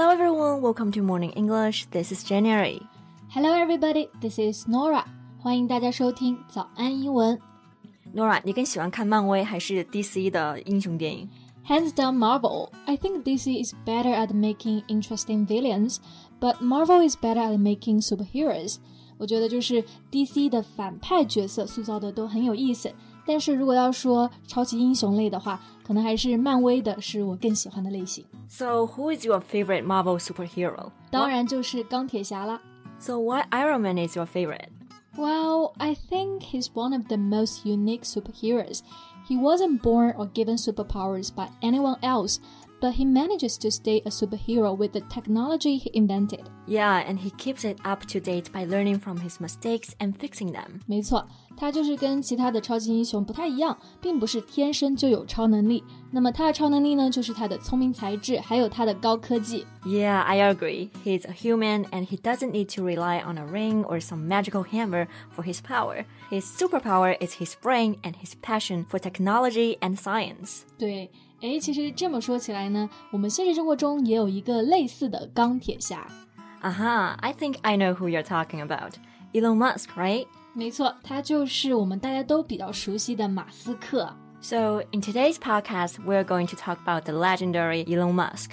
Hello everyone, welcome to Morning English. This is January. Hello everybody, this is Norah. 欢迎大家收听早安英文。Norah，你更喜欢看漫威还是 DC 的英雄电影？Hands down Marvel. I think DC is better at making interesting villains, but Marvel is better at making superheroes. 我觉得就是 DC 的反派角色塑造的都很有意思，但是如果要说超级英雄类的话，可能还是漫威的是我更喜欢的类型。So who is your favorite Marvel superhero? 当然就是钢铁侠啦。So why Iron Man is your favorite? Well, I think he's one of the most unique superheroes. He wasn't born or given superpowers by anyone else, but he manages to stay a superhero with the technology he invented. Yeah, and he keeps it up to date by learning from his mistakes and fixing them. 没错，他就是跟其他的超级英雄不太一样，并不是天生就有超能力。那么他的超能力呢，就是他的聪明才智，还有他的高科技。Yeah, I agree. He's a human and he doesn't need to rely on a ring or some magical hammer for his power. His superpower is his brain and his passion for technology and science. 对， 诶，其实这么说起来呢，我们现实生活中也有一个类似的钢铁侠。Aha, I think I know who you're talking about. Elon Musk, right? 没错，他就是我们大家都比较熟悉的马斯克。 So, in today's podcast, we're going to talk about the legendary Elon Musk.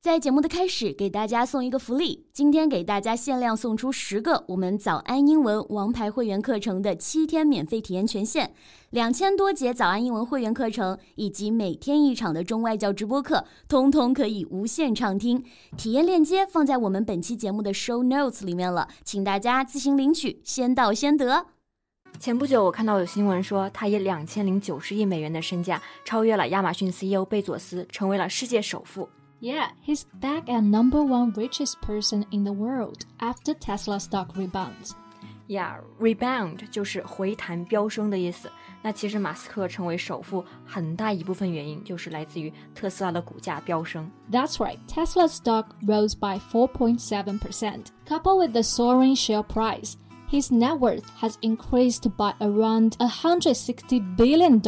在节目的开始，给大家送一个福利，今天给大家限量送出十个我们早安英文王牌会员课程的七天免费体验权限，两千多节早安英文会员课程以及每天一场的中外教直播课，通通可以无限畅听。体验链接放在我们本期节目的 show notes 里面了，请大家自行领取，先到先得。前不久，我看到有新闻说，他以两千零九十亿美元的身价，超越了亚马逊 CEO 贝佐斯，成为了世界首富。Yeah, he's back at number one richest person in the world after Tesla stock rebounds. Yeah, rebound 就是回弹飙升的意思。那其实马斯克成为首富，很大一部分原因就是来自于特斯拉的股价飙升。 That's right, Tesla's stock rose by 4.7%. Coupled with the soaring share price, his net worth has increased by around $160 billion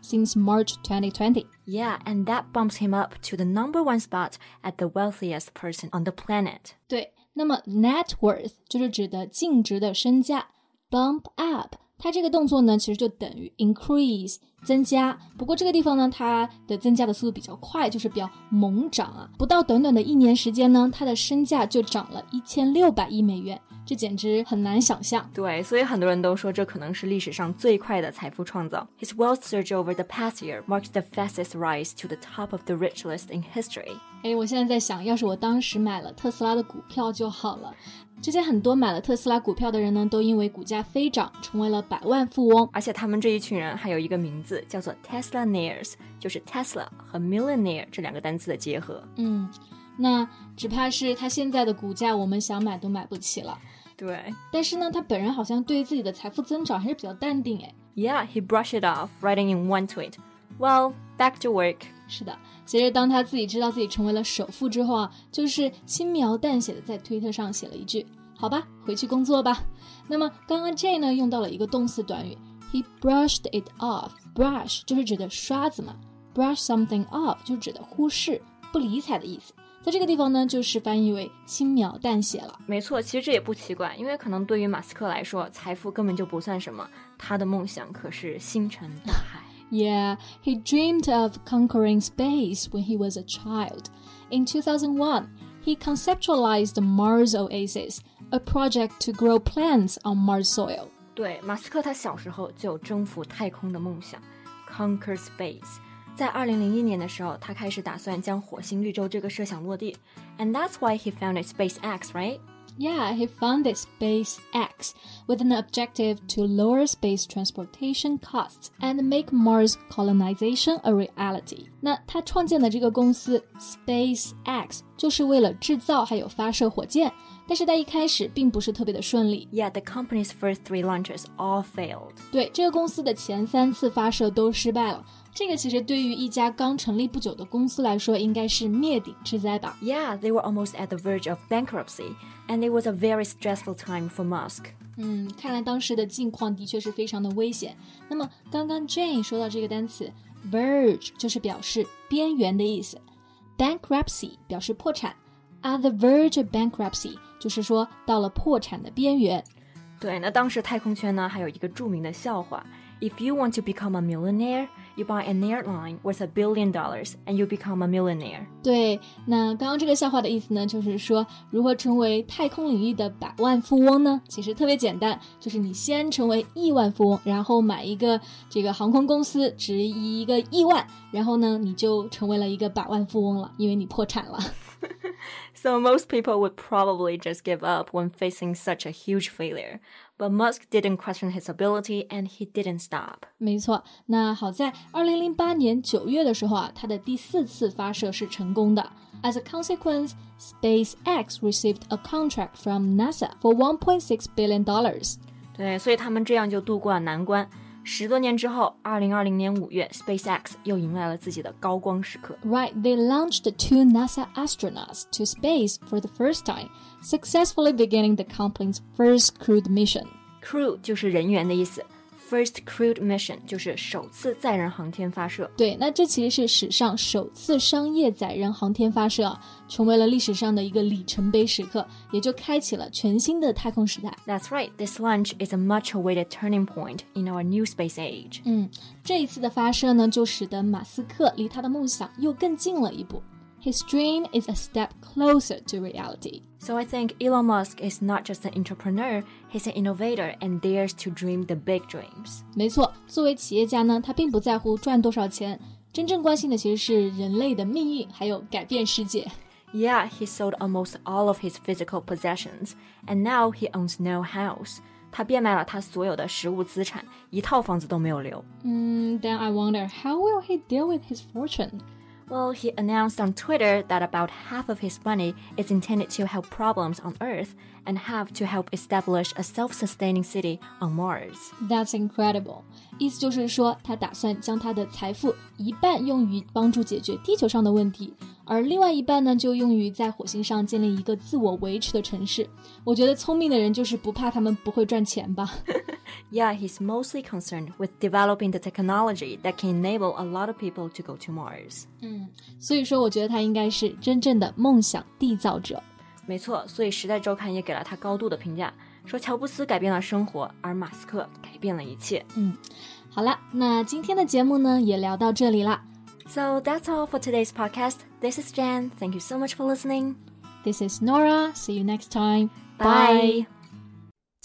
since March 2020. Yeah, and that bumps him up to the number one spot at the wealthiest person on the planet. 对，那么 net worth 就是指的净值的身价，bump up， 它这个动作呢，其实就等于 increase 增加。不过这个地方呢，它的增加的速度比较快，就是比较猛涨啊。不到短短的一年时间呢，它的身价就涨了一千六百亿美元，这简直很难想象。对，所以很多人都说这可能是历史上最快的财富创造。His wealth surge over the past year marks the fastest rise to the top of the rich list in history. 哎，我现在在想，要是我当时买了特斯拉的股票就好了。之前很多买了特斯拉股票的人呢，都因为股价飞涨，成为了百万富翁。而且他们这一群人还有一个名字叫做 Teslaneers，就是 Tesla 和 millionaire 这两个单词的结合。嗯，那只怕是他现在的股价，我们想买都买不起了。对但是呢，他本人好像对自己的财富增长还是比较淡定诶。，Yeah, he brushed it off, writing in one tweet. Well, back to work. 是的，其实当他自己知道自己成为了首富之后啊，就是轻描淡写的在推特上写了一句：“好吧，回去工作吧。”那么刚刚 J 呢用到了一个动词短语，he brushed it off。brush 就是指的刷子嘛，brush something off 就是指的忽视、不理睬的意思。在这个地方呢，就是翻译为轻描淡写了。没错，其实这也不奇怪，因为可能对于马斯克来说，财富根本就不算什么，他的梦想可是星辰大海。Yeah, he dreamed of conquering space when he was a child. In 2001, he conceptualized Mars Oasis, a project to grow plants on Mars soil. 对，马斯克他小时候就有征服太空的梦想，conquer space。在二零零一年的时候，他开始打算将火星绿洲这个设想落地，and that's why he founded SpaceX, right? Yeah, he founded SpaceX with an objective to lower space transportation costs and make Mars colonization a reality. 那他创建的这个公司 SpaceX 就是为了制造还有发射火箭，但是在一开始并不是特别的顺利。Yeah, the company's first three launches all failed. 对这个公司的前三次发射都失败了，这个其实对于一家刚成立不久的公司来说，应该是灭顶之灾吧。Yeah, they were almost at the verge of bankruptcy, and it was a very stressful time for Musk. 嗯，看来当时的境况的确是非常的危险。那么刚刚 Jane 说到这个单词 verge，就是表示边缘的意思。Bankruptcy 表示破产，at the verge of bankruptcy 就是说到了破产的边缘。对，那当时太空圈呢还有一个著名的笑话：If you want to become a millionaire, you buy an airline worth a billion dollars, and you become a millionaire。对，那刚刚这个笑话的意思呢，就是说如何成为太空领域的百万富翁呢？其实特别简单，就是你先成为亿万富翁，然后买一个这个航空公司，值一个亿万，然后呢，你就成为了一个百万富翁了，因为你破产了。So most people would probably just give up when facing such a huge failure. But Musk didn't question his ability and he didn't stop. 没错，那好在二零零八年九月的时候啊，他的第四次发射是成功的。As a consequence, SpaceX received a contract from NASA for 1.6 billion dollars. 对，所以他们这样就度过了难关。 十多年之后，二零二零年五月，SpaceX 又迎来了自己的高光时刻。Right, they launched two NASA astronauts to space for the first time, successfully beginning the company's first crewed mission. Crew 就是人员的意思。 First crewed mission 就是首次载人航天发射。对，那这其实是史上首次商业载人航天发射啊，成为了历史上的一个里程碑时刻，也就开启了全新的太空时代。That's right, this launch is a much-awaited turning point in our new space age. 嗯，这一次的发射呢，就使得马斯克离他的梦想又更近了一步。His dream is a step closer to reality. So I think Elon Musk is not just an entrepreneur, he's an innovator and dares to dream the big dreams. 没错，作为企业家呢，他并不在乎赚多少钱，真正关心的其实是人类的命运，还有改变世界。 Yeah, he sold almost all of his physical possessions, and now he owns no house. 他变卖了他所有的实物资产，一套房子都没有留。嗯，Then I wonder how will he deal with his fortune? Well, he announced on Twitter that about half of his money is intended to help problems on Earth and half to help establish a self-sustaining city on Mars. That's incredible. 意思就是说，他打算将他的财富一半用于帮助解决地球上的问题，而另外一半呢，就用于在火星上建立一个自我维持的城市。我觉得聪明的人就是不怕他们不会赚钱吧。 yeah, he's mostly concerned with developing the technology that can enable a lot of people to go to Mars。嗯，所以说我觉得他应该是真正的梦想缔造者。没错，所以《时代周刊》也给了他高度的评价，说乔布斯改变了生活，而马斯克改变了一切。嗯，好了，那今天的节目呢也聊到这里啦。So that's all for today's podcast. This is Jan. Thank you so much for listening. This is Norah. See you next time. Bye. Bye.